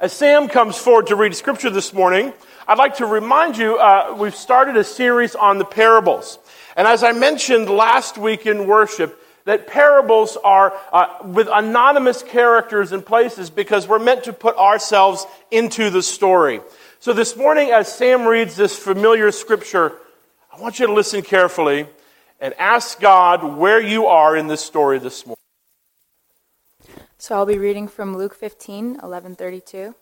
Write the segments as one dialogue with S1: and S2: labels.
S1: As Sam comes forward to read scripture this morning, I'd like to remind you uh, we've started a series on the parables. And as I mentioned last week in worship, that parables are uh, with anonymous characters and places because we're meant to put ourselves into the story. So this morning, as Sam reads this familiar scripture, I want you to listen carefully and ask God where you are in this story this morning.
S2: So I'll be reading from Luke 15, 1132.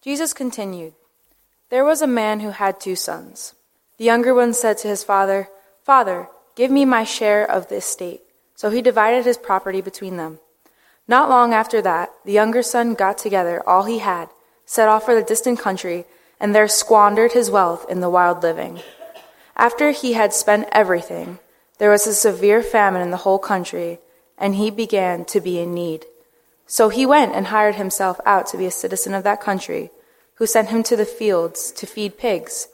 S2: Jesus continued, There was a man who had two sons. The younger one said to his father, Father, give me my share of the estate. So he divided his property between them. Not long after that, the younger son got together all he had, set off for the distant country, and there squandered his wealth in the wild living. After he had spent everything, there was a severe famine in the whole country, and he began to be in need. So he went and hired himself out to be a citizen of that country, who sent him to the fields to feed pigs.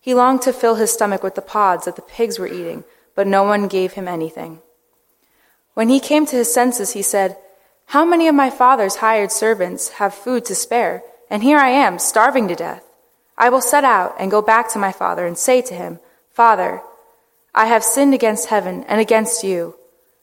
S2: He longed to fill his stomach with the pods that the pigs were eating, but no one gave him anything. When he came to his senses, he said, How many of my father's hired servants have food to spare, and here I am, starving to death? I will set out and go back to my father and say to him, Father, I have sinned against heaven and against you.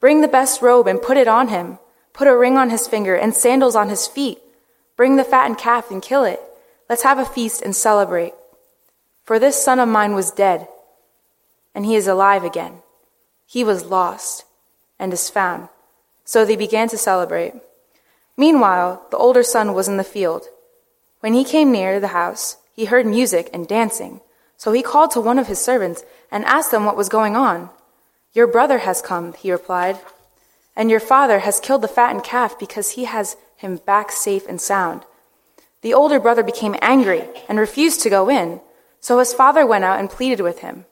S2: bring the best robe and put it on him Put a ring on his finger and sandals on his feet. Bring the fattened calf and kill it. Let's have a feast and celebrate. For this son of mine was dead, and he is alive again. He was lost and is found. So they began to celebrate. Meanwhile, the older son was in the field. When he came near the house, he heard music and dancing. So he called to one of his servants and asked them what was going on. Your brother has come, he replied and your father has killed the fattened calf because he has him back safe and sound. The older brother became angry and refused to go in, so his father went out and pleaded with him.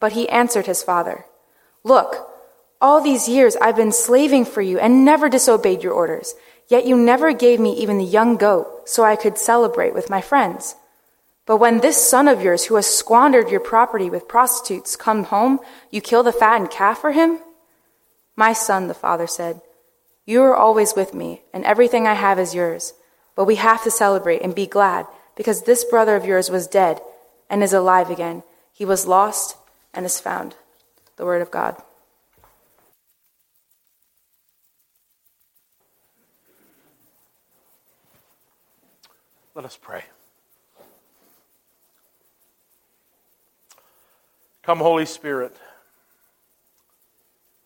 S2: But he answered his father, Look, all these years I've been slaving for you and never disobeyed your orders, yet you never gave me even the young goat so I could celebrate with my friends. But when this son of yours who has squandered your property with prostitutes come home, you kill the fattened calf for him? My son, the father said, You are always with me, and everything I have is yours. But we have to celebrate and be glad, because this brother of yours was dead and is alive again. He was lost and is found. The word of God.
S1: Let us pray. Come, Holy Spirit.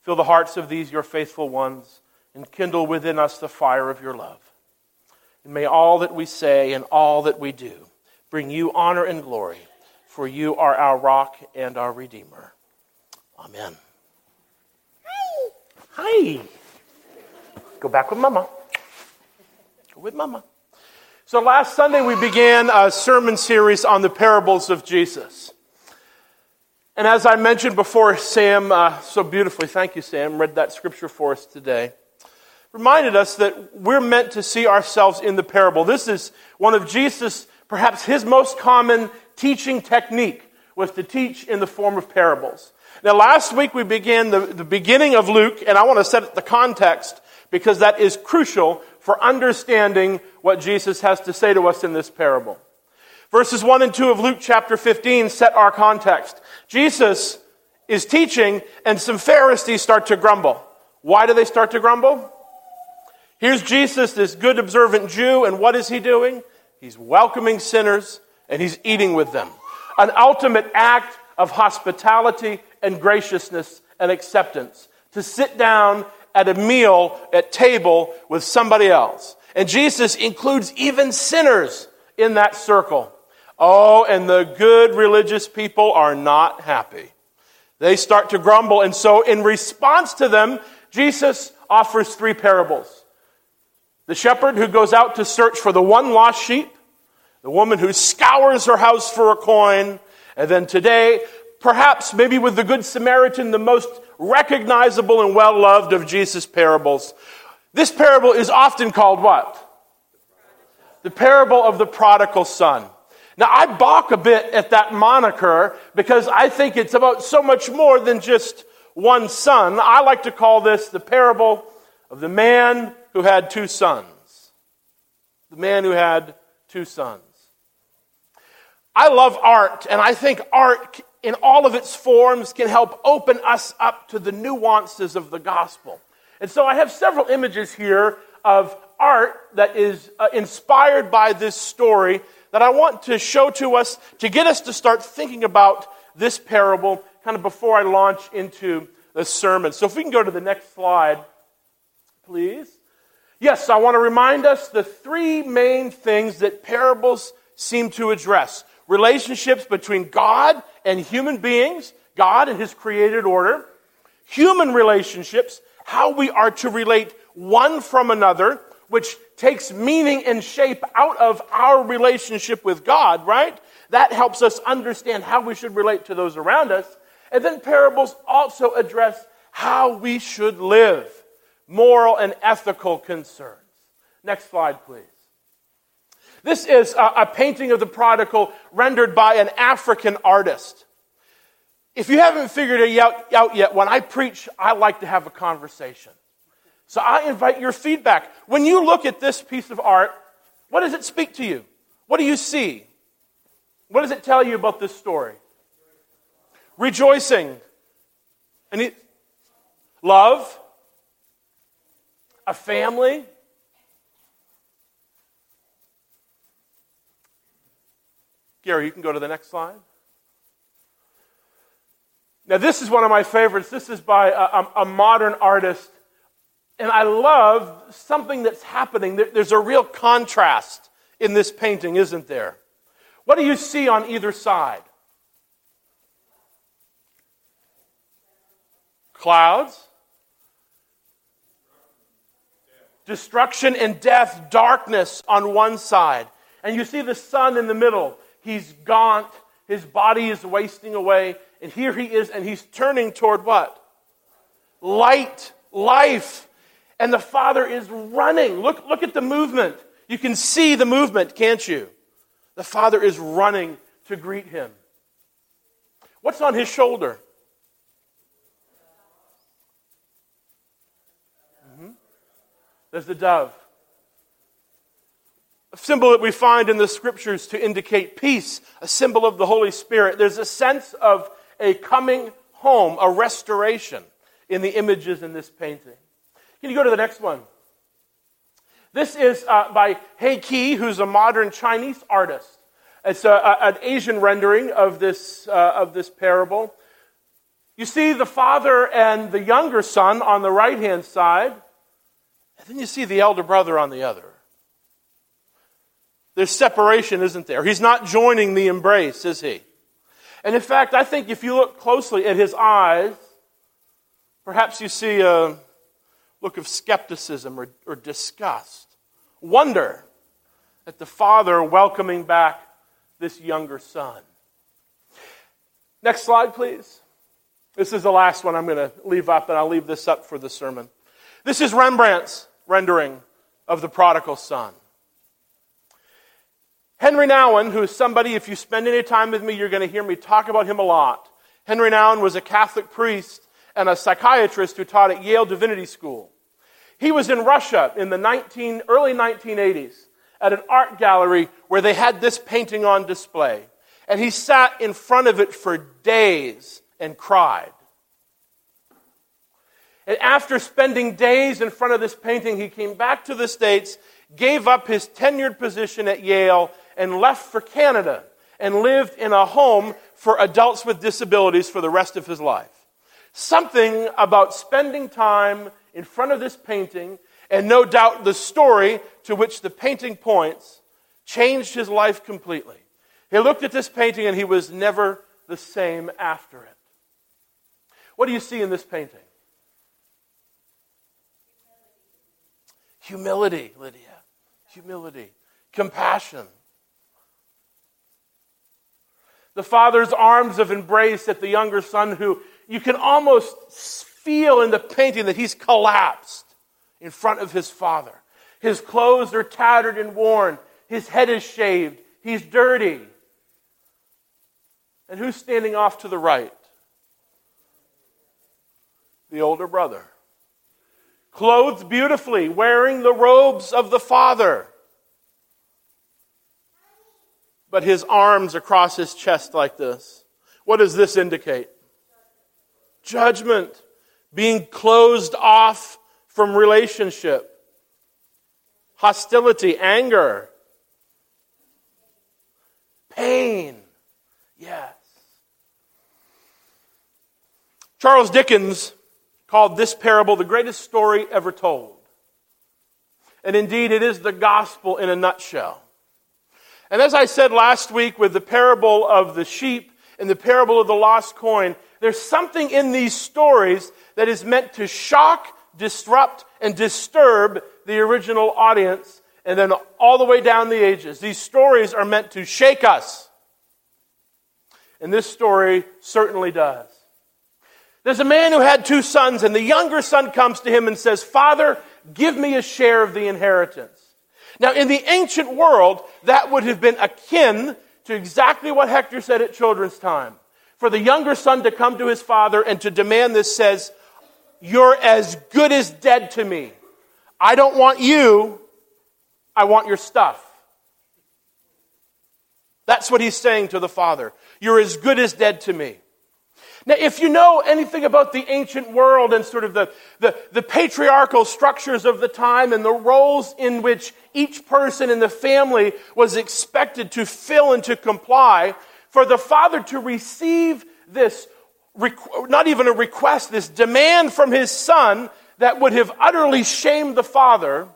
S1: Fill the hearts of these, your faithful ones, and kindle within us the fire of your love. And may all that we say and all that we do bring you honor and glory, for you are our rock and our Redeemer. Amen. Hi. Hi. Go back with Mama. Go with Mama. So last Sunday we began a sermon series on the parables of Jesus. And as I mentioned before, Sam uh, so beautifully, thank you, Sam, read that scripture for us today, reminded us that we're meant to see ourselves in the parable. This is one of Jesus, perhaps his most common teaching technique, was to teach in the form of parables. Now, last week we began the, the beginning of Luke, and I want to set the context because that is crucial for understanding what Jesus has to say to us in this parable. Verses 1 and 2 of Luke chapter 15 set our context. Jesus is teaching, and some Pharisees start to grumble. Why do they start to grumble? Here's Jesus, this good observant Jew, and what is he doing? He's welcoming sinners and he's eating with them. An ultimate act of hospitality and graciousness and acceptance. To sit down at a meal at table with somebody else. And Jesus includes even sinners in that circle. Oh, and the good religious people are not happy. They start to grumble. And so, in response to them, Jesus offers three parables. The shepherd who goes out to search for the one lost sheep, the woman who scours her house for a coin, and then today, perhaps maybe with the Good Samaritan, the most recognizable and well loved of Jesus' parables. This parable is often called what? The parable of the prodigal son. Now, I balk a bit at that moniker because I think it's about so much more than just one son. I like to call this the parable of the man who had two sons. The man who had two sons. I love art, and I think art in all of its forms can help open us up to the nuances of the gospel. And so I have several images here of art that is uh, inspired by this story that I want to show to us to get us to start thinking about this parable kind of before I launch into the sermon. So if we can go to the next slide, please. Yes, I want to remind us the three main things that parables seem to address relationships between God and human beings, God and his created order, human relationships, how we are to relate one from another, which takes meaning and shape out of our relationship with God, right? That helps us understand how we should relate to those around us. And then parables also address how we should live, moral and ethical concerns. Next slide, please. This is a, painting of the prodigal rendered by an African artist. If you haven't figured it out yet, when I preach, I like to have a conversation. So I invite your feedback. When you look at this piece of art, what does it speak to you? What do you see? What does it tell you about this story? Rejoicing. And love. A family. Gary, you can go to the next slide. Now, this is one of my favorites. This is by a, a, modern artist and I love something that's happening. There's a real contrast in this painting, isn't there? What do you see on either side? Clouds, destruction and death, darkness on one side. And you see the sun in the middle. He's gaunt, his body is wasting away, and here he is, and he's turning toward what? Light, life. And the father is running. Look, look at the movement. You can see the movement, can't you? The father is running to greet him. What's on his shoulder? Mm-hmm. There's the dove. A symbol that we find in the scriptures to indicate peace, a symbol of the Holy Spirit. There's a sense of a coming home, a restoration in the images in this painting. Can you go to the next one? This is uh, by He Qi, who's a modern Chinese artist. It's a, a, an Asian rendering of this, uh, of this parable. You see the father and the younger son on the right hand side, and then you see the elder brother on the other. There's separation, isn't there? He's not joining the embrace, is he? And in fact, I think if you look closely at his eyes, perhaps you see a, look of skepticism or, or disgust, wonder at the father welcoming back this younger son. Next slide, please. This is the last one I'm going to leave up, and I'll leave this up for the sermon. This is Rembrandt's rendering of the prodigal son. Henry Nouwen, who is somebody, if you spend any time with me, you're going to hear me talk about him a lot. Henry Nouwen was a Catholic priest and a psychiatrist who taught at Yale Divinity School. He was in Russia in the 19, early 1980s at an art gallery where they had this painting on display. And he sat in front of it for days and cried. And after spending days in front of this painting, he came back to the States, gave up his tenured position at Yale, and left for Canada and lived in a home for adults with disabilities for the rest of his life. Something about spending time in front of this painting, and no doubt the story to which the painting points changed his life completely. He looked at this painting and he was never the same after it. What do you see in this painting? Humility, Lydia. Humility. Compassion. The father's arms of embrace at the younger son, who you can almost feel in the painting that he's collapsed in front of his father. His clothes are tattered and worn. His head is shaved. He's dirty. And who's standing off to the right? The older brother. Clothed beautifully, wearing the robes of the father. But his arms across his chest like this. What does this indicate? Judgment. Being closed off from relationship. Hostility, anger, pain. Yes. Charles Dickens called this parable the greatest story ever told. And indeed, it is the gospel in a nutshell. And as I said last week with the parable of the sheep and the parable of the lost coin, there's something in these stories that is meant to shock, disrupt, and disturb the original audience and then all the way down the ages. These stories are meant to shake us. And this story certainly does. There's a man who had two sons, and the younger son comes to him and says, Father, give me a share of the inheritance. Now, in the ancient world, that would have been akin to exactly what Hector said at children's time. For the younger son to come to his father and to demand this says, You're as good as dead to me. I don't want you, I want your stuff. That's what he's saying to the father. You're as good as dead to me. Now, if you know anything about the ancient world and sort of the, the, the, patriarchal structures of the time and the roles in which each person in the family was expected to fill and to comply, for the father to receive this, not even a request, this demand from his son that would have utterly shamed the father,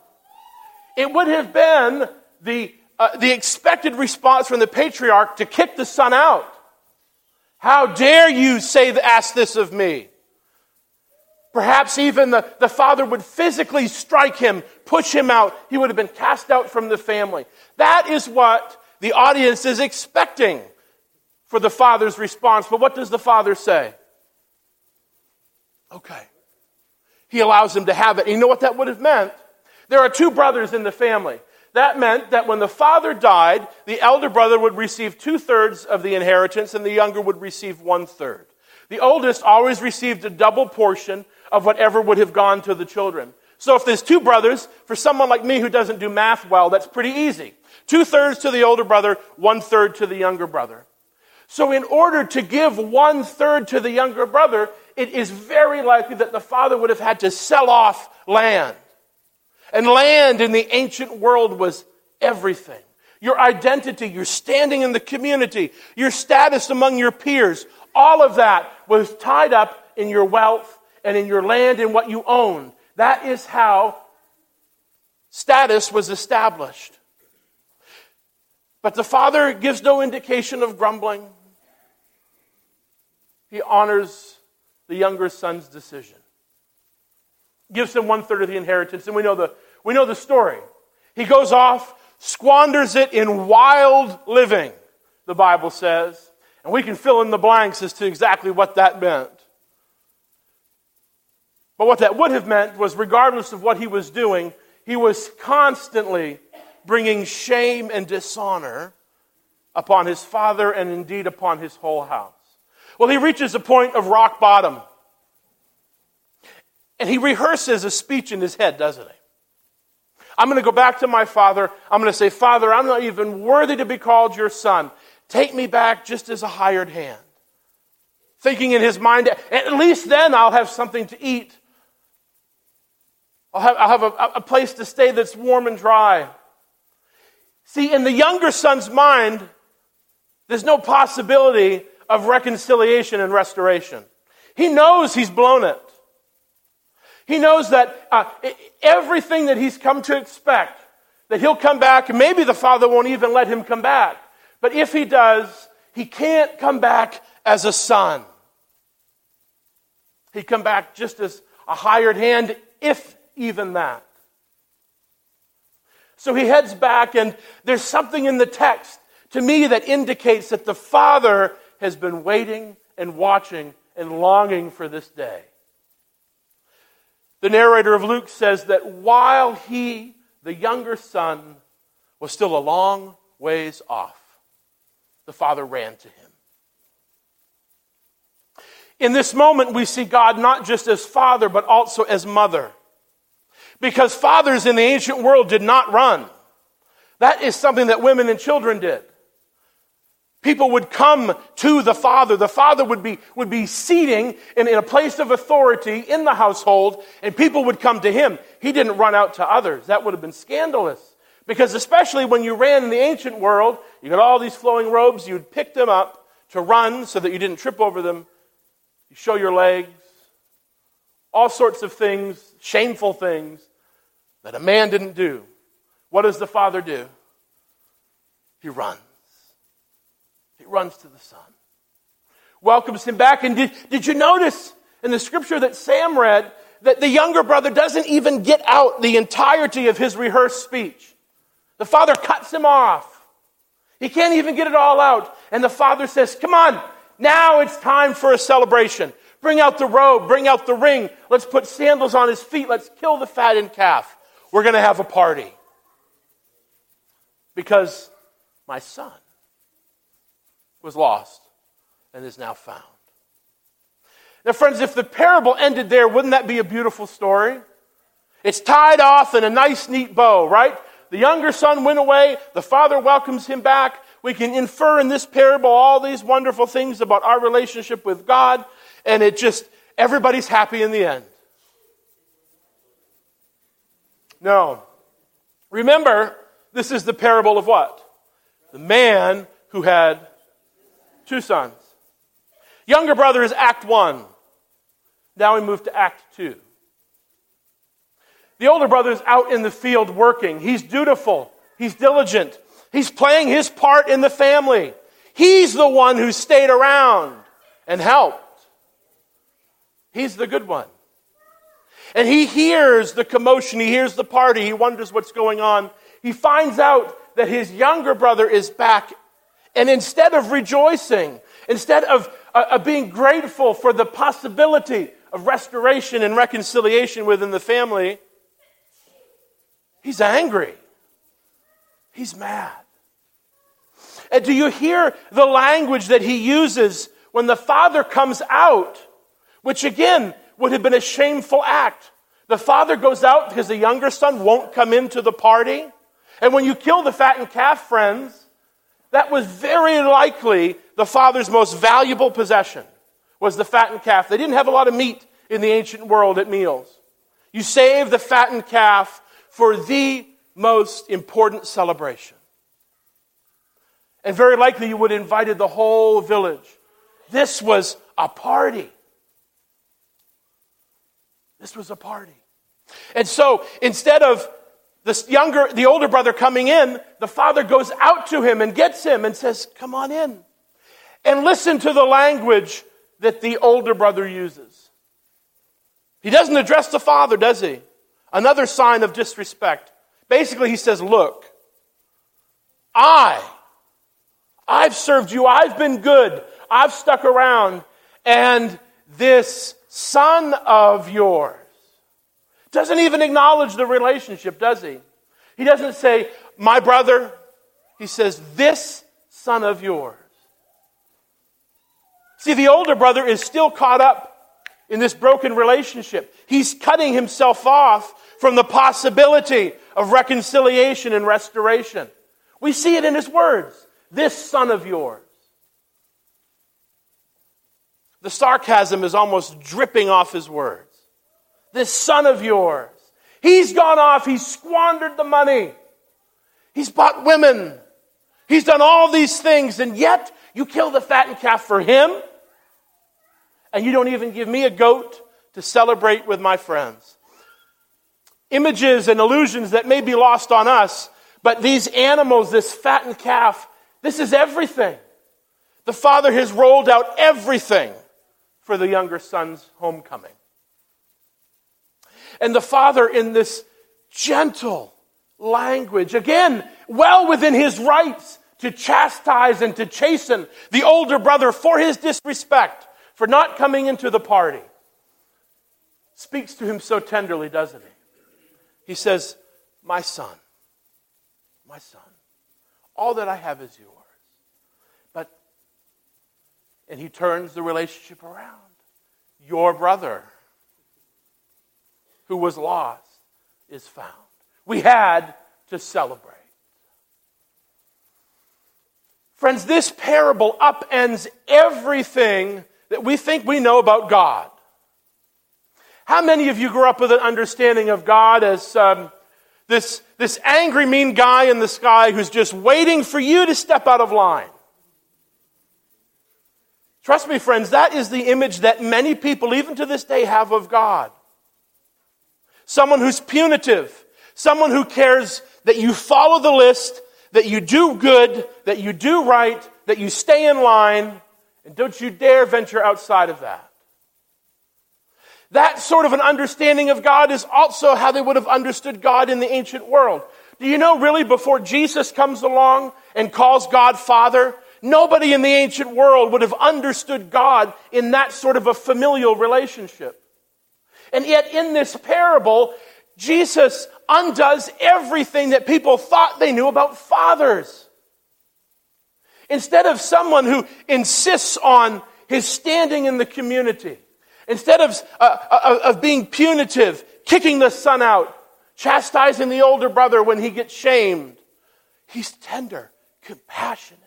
S1: it would have been the, uh, the expected response from the patriarch to kick the son out. How dare you say, ask this of me? Perhaps even the, the father would physically strike him, push him out. He would have been cast out from the family. That is what the audience is expecting for the father's response. But what does the father say? Okay. He allows him to have it. And you know what that would have meant? There are two brothers in the family. That meant that when the father died, the elder brother would receive two thirds of the inheritance and the younger would receive one third. The oldest always received a double portion of whatever would have gone to the children. So if there's two brothers, for someone like me who doesn't do math well, that's pretty easy. Two thirds to the older brother, one third to the younger brother. So in order to give one third to the younger brother, it is very likely that the father would have had to sell off land. And land in the ancient world was everything. Your identity, your standing in the community, your status among your peers, all of that was tied up in your wealth and in your land and what you owned. That is how status was established. But the father gives no indication of grumbling. He honors the younger son's decision gives him one third of the inheritance, and we know the, we know the story. He goes off, squanders it in wild living, the Bible says. And we can fill in the blanks as to exactly what that meant. But what that would have meant was, regardless of what he was doing, he was constantly bringing shame and dishonor upon his father and indeed upon his whole house. Well, he reaches a point of rock bottom. And he rehearses a speech in his head, doesn't he? I'm going to go back to my father. I'm going to say, Father, I'm not even worthy to be called your son. Take me back just as a hired hand. Thinking in his mind, at least then I'll have something to eat. I'll have, I'll have a, a place to stay that's warm and dry. See, in the younger son's mind, there's no possibility of reconciliation and restoration. He knows he's blown it. He knows that uh, everything that he's come to expect, that he'll come back, maybe the Father won't even let him come back. But if he does, he can't come back as a son. He'd come back just as a hired hand, if even that. So he heads back, and there's something in the text to me that indicates that the father has been waiting and watching and longing for this day. The narrator of Luke says that while he, the younger son, was still a long ways off, the father ran to him. In this moment, we see God not just as father, but also as mother. Because fathers in the ancient world did not run. That is something that women and children did. People would come to the father. The father would be, would be seating in, in a place of authority in the household, and people would come to him. He didn't run out to others. That would have been scandalous. Because especially when you ran in the ancient world, you got all these flowing robes, you'd pick them up to run so that you didn't trip over them. You show your legs, all sorts of things, shameful things that a man didn't do. What does the father do? He runs. Runs to the son, welcomes him back. And did, did you notice in the scripture that Sam read that the younger brother doesn't even get out the entirety of his rehearsed speech? The father cuts him off. He can't even get it all out. And the father says, Come on, now it's time for a celebration. Bring out the robe, bring out the ring. Let's put sandals on his feet. Let's kill the fattened calf. We're going to have a party. Because my son was lost and is now found. Now, friends, if the parable ended there, wouldn't that be a beautiful story? It's tied off in a nice, neat bow, right? The younger son went away, the father welcomes him back. We can infer in this parable all these wonderful things about our relationship with God, and it just, everybody's happy in the end. No. Remember, this is the parable of what? The man who had Two sons. Younger brother is Act 1. Now we move to Act 2. The older brother is out in the field working. He's dutiful. He's diligent. He's playing his part in the family. He's the one who stayed around and helped. He's the good one. And he hears the commotion. He hears the party. He wonders what's going on. He finds out that his younger brother is back and instead of rejoicing, instead of, uh, of being grateful for the possibility of restoration and reconciliation within the family, he's angry. He's mad. And do you hear the language that he uses when the father comes out, which again would have been a shameful act? The father goes out because the younger son won't come into the party. And when you kill the fattened calf, friends, that was very likely the father's most valuable possession was the fattened calf. They didn't have a lot of meat in the ancient world at meals. You save the fattened calf for the most important celebration. And very likely you would have invited the whole village. This was a party. This was a party. And so instead of the younger, the older brother coming in, the father goes out to him and gets him and says, Come on in. And listen to the language that the older brother uses. He doesn't address the father, does he? Another sign of disrespect. Basically, he says, Look, I, I've served you, I've been good, I've stuck around, and this son of yours doesn't even acknowledge the relationship, does he? He doesn't say, my brother. He says, this son of yours. See, the older brother is still caught up in this broken relationship. He's cutting himself off from the possibility of reconciliation and restoration. We see it in his words this son of yours. The sarcasm is almost dripping off his words this son of yours. He's gone off, he's squandered the money, he's bought women, he's done all these things, and yet you kill the fattened calf for him, and you don't even give me a goat to celebrate with my friends. Images and illusions that may be lost on us, but these animals, this fattened calf, this is everything. The father has rolled out everything for the younger son's homecoming. And the father, in this gentle, language. Again, well within his rights to chastise and to chasten the older brother for his disrespect, for not coming into the party. Speaks to him so tenderly, doesn't he? He says, My son, my son, all that I have is yours. But, and he turns the relationship around. Your brother, who was lost, is found. We had to celebrate. Friends, this parable upends everything that we think we know about God. How many of you grew up with an understanding of God as um, this, this angry, mean guy in the sky who's just waiting for you to step out of line? Trust me, friends, that is the image that many people, even to this day, have of God. Someone who's punitive, someone who cares that you follow the list, that you do good, that you do right, that you stay in line, and don't you dare venture outside of that. That sort of an understanding of God is also how they would have understood God in the ancient world. Do you know, really, before Jesus comes along and calls God Father, nobody in the ancient world would have understood God in that sort of a familial relationship. And yet, in this parable, Jesus undoes everything that people thought they knew about fathers. Instead of someone who insists on his standing in the community, instead of, uh, uh, of being punitive, kicking the son out, chastising the older brother when he gets shamed, he's tender, compassionate.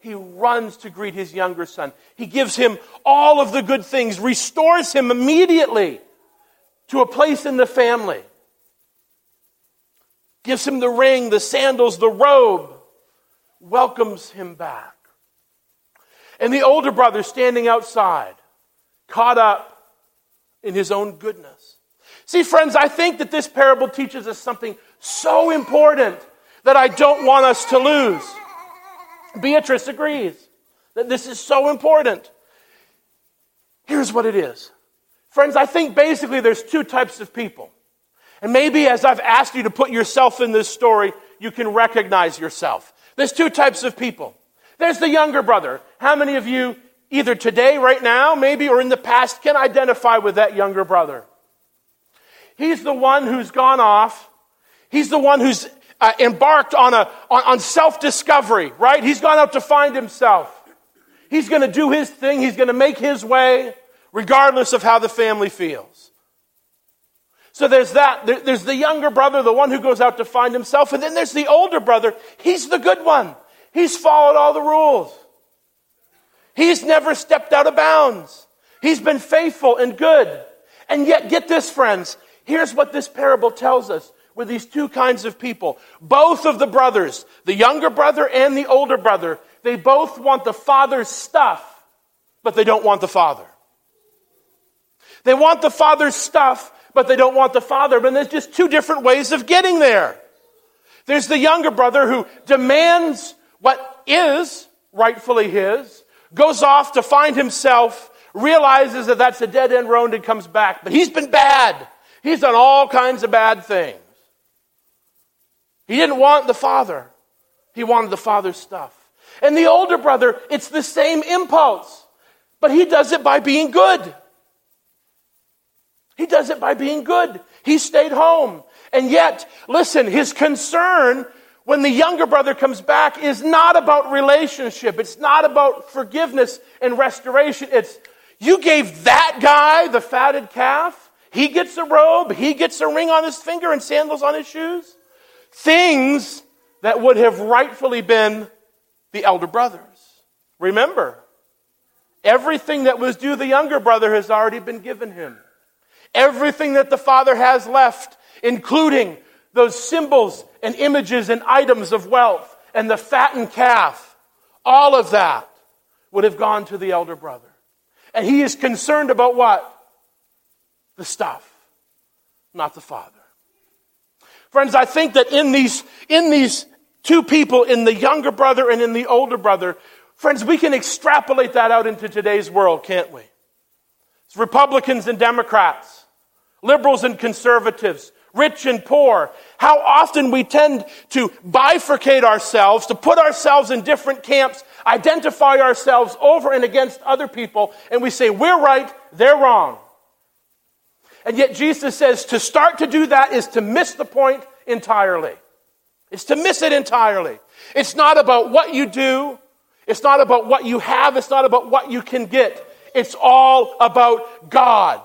S1: He runs to greet his younger son. He gives him all of the good things, restores him immediately to a place in the family gives him the ring, the sandals, the robe, welcomes him back. And the older brother standing outside, caught up in his own goodness. See, friends, I think that this parable teaches us something so important that I don't want us to lose. Beatrice agrees that this is so important. Here's what it is. Friends, I think basically there's two types of people. And maybe as I've asked you to put yourself in this story, you can recognize yourself. There's two types of people. There's the younger brother. How many of you, either today, right now, maybe, or in the past, can identify with that younger brother? He's the one who's gone off. He's the one who's uh, embarked on, a, on, on self discovery, right? He's gone out to find himself. He's going to do his thing. He's going to make his way, regardless of how the family feels. So there's that. There's the younger brother, the one who goes out to find himself. And then there's the older brother. He's the good one. He's followed all the rules. He's never stepped out of bounds. He's been faithful and good. And yet, get this, friends. Here's what this parable tells us with these two kinds of people. Both of the brothers, the younger brother and the older brother, they both want the father's stuff, but they don't want the father. They want the father's stuff, but they don't want the father. But there's just two different ways of getting there. There's the younger brother who demands what is rightfully his, goes off to find himself, realizes that that's a dead end road and comes back. But he's been bad. He's done all kinds of bad things. He didn't want the father. He wanted the father's stuff. And the older brother, it's the same impulse, but he does it by being good. He does it by being good. He stayed home. And yet, listen, his concern when the younger brother comes back is not about relationship. It's not about forgiveness and restoration. It's, you gave that guy the fatted calf. He gets a robe. He gets a ring on his finger and sandals on his shoes. Things that would have rightfully been the elder brother's. Remember, everything that was due the younger brother has already been given him. Everything that the Father has left, including those symbols and images and items of wealth and the fattened calf, all of that would have gone to the elder brother. And he is concerned about what? The stuff, not the Father. Friends, I think that in these, in these two people, in the younger brother and in the older brother, friends, we can extrapolate that out into today's world, can't we? It's Republicans and Democrats liberals and conservatives, rich and poor. How often we tend to bifurcate ourselves, to put ourselves in different camps, identify ourselves over and against other people, and we say, we're right, they're wrong. And yet Jesus says to start to do that is to miss the point entirely. It's to miss it entirely. It's not about what you do. It's not about what you have. It's not about what you can get. It's all about God.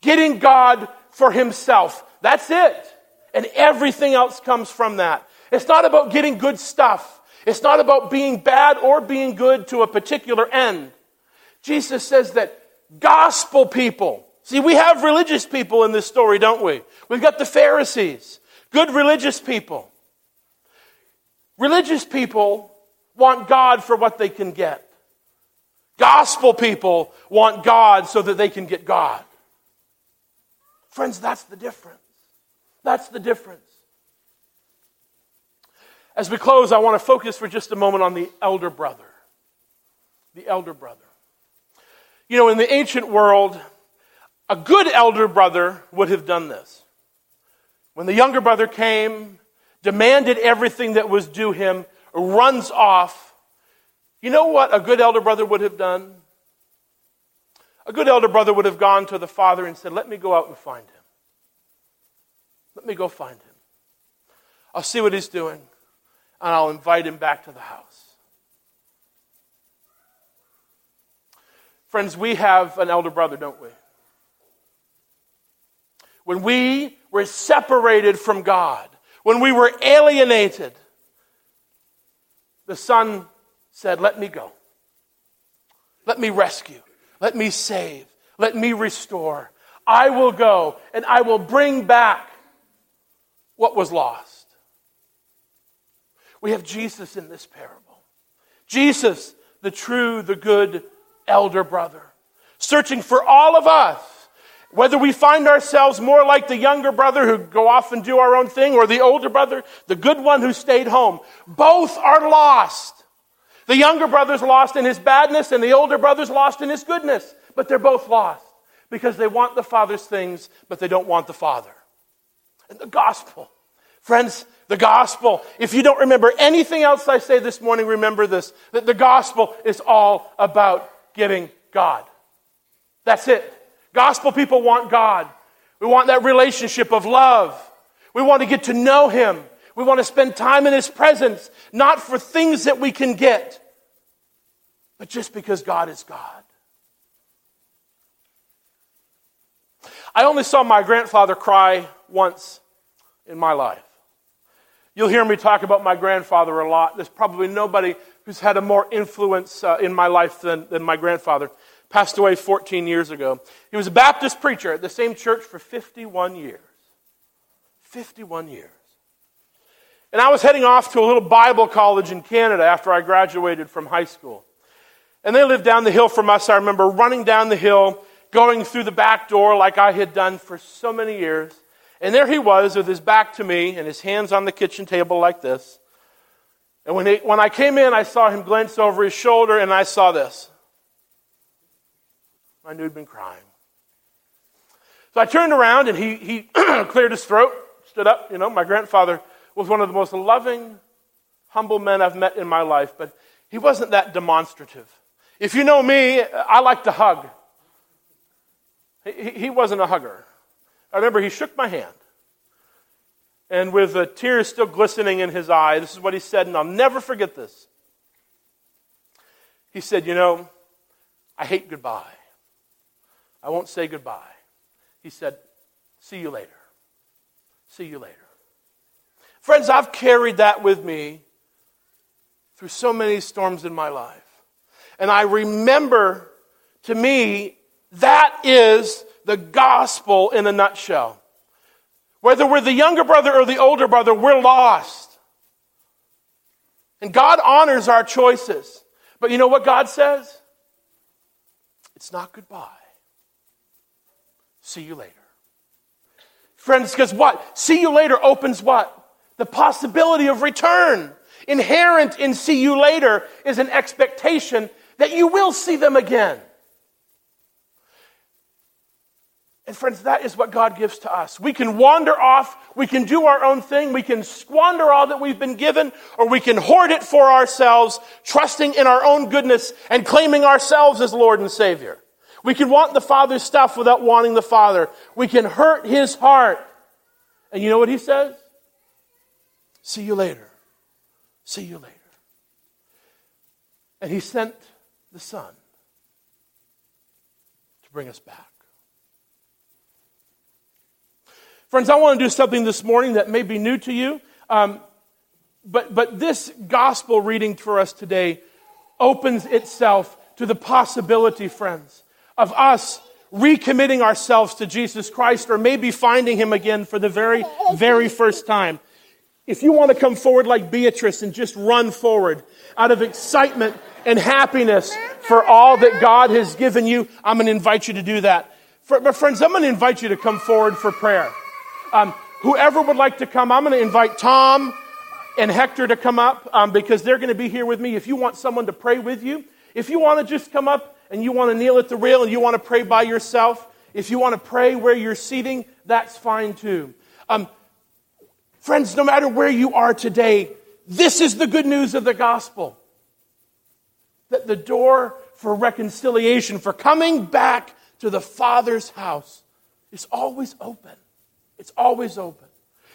S1: Getting God for Himself. That's it. And everything else comes from that. It's not about getting good stuff. It's not about being bad or being good to a particular end. Jesus says that gospel people, see, we have religious people in this story, don't we? We've got the Pharisees, good religious people. Religious people want God for what they can get. Gospel people want God so that they can get God. Friends, that's the difference. That's the difference. As we close, I want to focus for just a moment on the elder brother. The elder brother. You know, in the ancient world, a good elder brother would have done this. When the younger brother came, demanded everything that was due him, runs off, you know what a good elder brother would have done? A good elder brother would have gone to the father and said, Let me go out and find him. Let me go find him. I'll see what he's doing, and I'll invite him back to the house. Friends, we have an elder brother, don't we? When we were separated from God, when we were alienated, the Son said, Let me go. Let me rescue. Let me save. Let me restore. I will go and I will bring back what was lost. We have Jesus in this parable. Jesus, the true, the good elder brother, searching for all of us whether we find ourselves more like the younger brother who go off and do our own thing or the older brother, the good one who stayed home, both are lost. The younger brother's lost in his badness and the older brother's lost in his goodness. But they're both lost because they want the father's things, but they don't want the father. And the gospel. Friends, the gospel. If you don't remember anything else I say this morning, remember this that the gospel is all about getting God. That's it. Gospel people want God. We want that relationship of love. We want to get to know Him. We want to spend time in His presence, not for things that we can get, but just because God is God. I only saw my grandfather cry once in my life. You'll hear me talk about my grandfather a lot. There's probably nobody who's had a more influence uh, in my life than, than my grandfather passed away 14 years ago. He was a Baptist preacher at the same church for 51 years. 51 years. And I was heading off to a little Bible college in Canada after I graduated from high school. And they lived down the hill from us. I remember running down the hill, going through the back door like I had done for so many years. And there he was with his back to me and his hands on the kitchen table like this. And when, he, when I came in, I saw him glance over his shoulder and I saw this. I knew he'd been crying. So I turned around and he, he cleared his throat, stood up. You know, my grandfather was one of the most loving, humble men I've met in my life, but he wasn't that demonstrative. If you know me, I like to hug. He, he wasn't a hugger. I remember he shook my hand. And with the tears still glistening in his eye, this is what he said, and I'll never forget this. He said, You know, I hate goodbye. I won't say goodbye. He said, See you later. See you later. Friends, I've carried that with me through so many storms in my life. And I remember, to me, that is the gospel in a nutshell. Whether we're the younger brother or the older brother, we're lost. And God honors our choices. But you know what God says? It's not goodbye. See you later. Friends, because what? See you later opens what? The possibility of return. Inherent in see you later is an expectation that you will see them again. And friends, that is what God gives to us. We can wander off, we can do our own thing, we can squander all that we've been given, or we can hoard it for ourselves, trusting in our own goodness and claiming ourselves as Lord and Savior. We can want the Father's stuff without wanting the Father. We can hurt His heart. And you know what He says? See you later. See you later. And He sent the Son to bring us back. Friends, I want to do something this morning that may be new to you. Um, but, but this gospel reading for us today opens itself to the possibility, friends, of us recommitting ourselves to Jesus Christ or maybe finding him again for the very, very first time. If you want to come forward like Beatrice and just run forward out of excitement and happiness for all that God has given you, I'm going to invite you to do that. For, but friends, I'm going to invite you to come forward for prayer. Um, whoever would like to come, I'm going to invite Tom and Hector to come up um, because they're going to be here with me. If you want someone to pray with you, if you want to just come up and you want to kneel at the rail and you want to pray by yourself, if you want to pray where you're seating, that's fine too. Um, friends, no matter where you are today, this is the good news of the gospel that the door for reconciliation, for coming back to the Father's house, is always open. It's always open.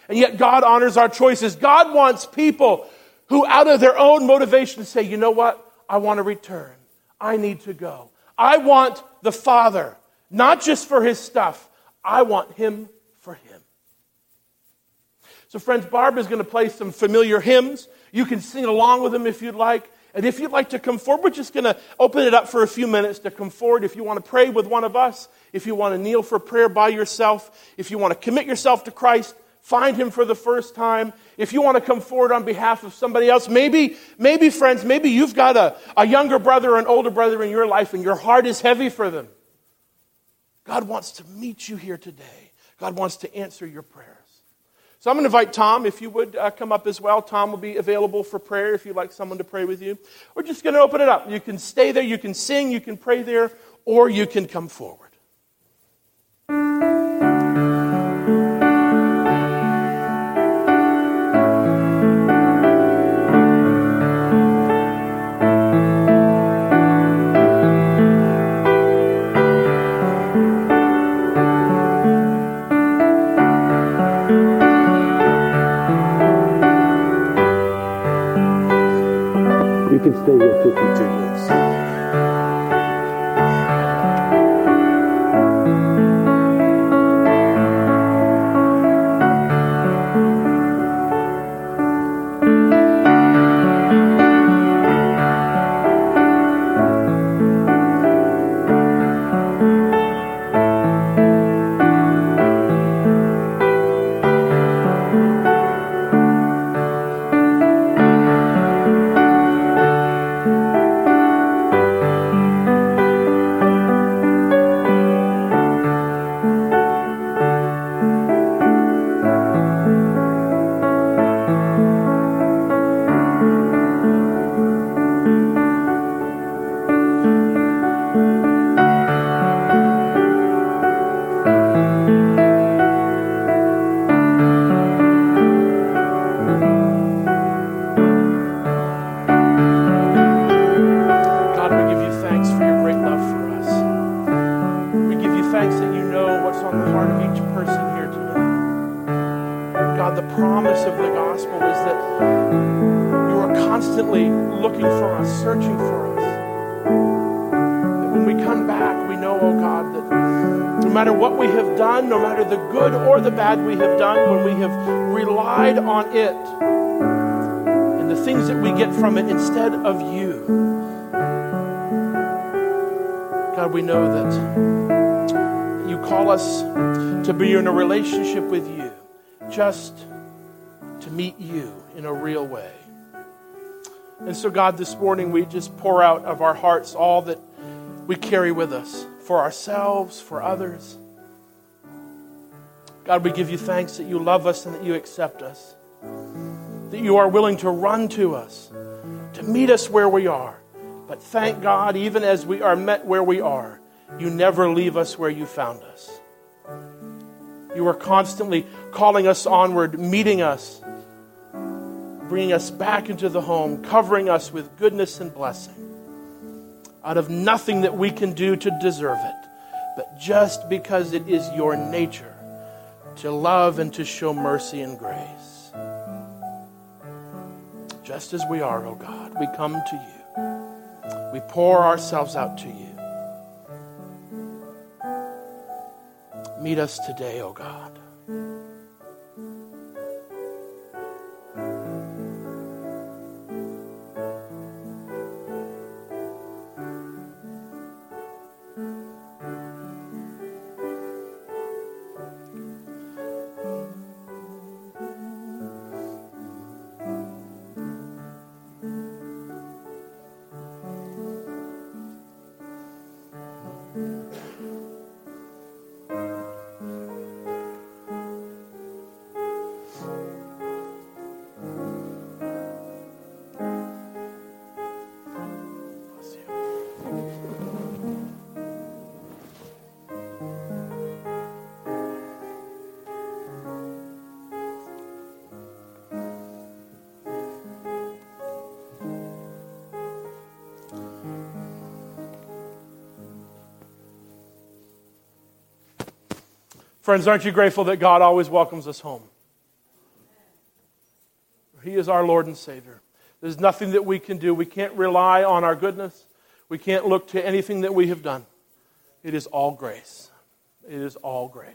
S1: And yet, God honors our choices. God wants people who, out of their own motivation, say, you know what? I want to return. I need to go. I want the Father, not just for his stuff, I want him. So, friends, Barb is going to play some familiar hymns. You can sing along with them if you'd like. And if you'd like to come forward, we're just going to open it up for a few minutes to come forward. If you want to pray with one of us, if you want to kneel for prayer by yourself, if you want to commit yourself to Christ, find Him for the first time, if you want to come forward on behalf of somebody else, maybe, maybe friends, maybe you've got a, a younger brother or an older brother in your life and your heart is heavy for them. God wants to meet you here today. God wants to answer your prayers. So I'm going to invite Tom, if you would uh, come up as well. Tom will be available for prayer if you'd like someone to pray with you. We're just going to open it up. You can stay there, you can sing, you can pray there, or you can come forward.
S3: Can stay here 52 years.
S1: From it instead of you. God, we know that you call us to be in a relationship with you, just to meet you in a real way. And so, God, this morning we just pour out of our hearts all that we carry with us for ourselves, for others. God, we give you thanks that you love us and that you accept us, that you are willing to run to us to meet us where we are. But thank God, even as we are met where we are, you never leave us where you found us. You are constantly calling us onward, meeting us, bringing us back into the home, covering us with goodness and blessing. Out of nothing that we can do to deserve it, but just because it is your nature to love and to show mercy and grace. Just as we are, O oh God, we come to you. We pour ourselves out to you. Meet us today, O oh God. Friends, aren't you grateful that God always welcomes us home? He is our Lord and Savior. There's nothing that we can do. We can't rely on our goodness. We can't look to anything that we have done. It is all grace. It is all grace.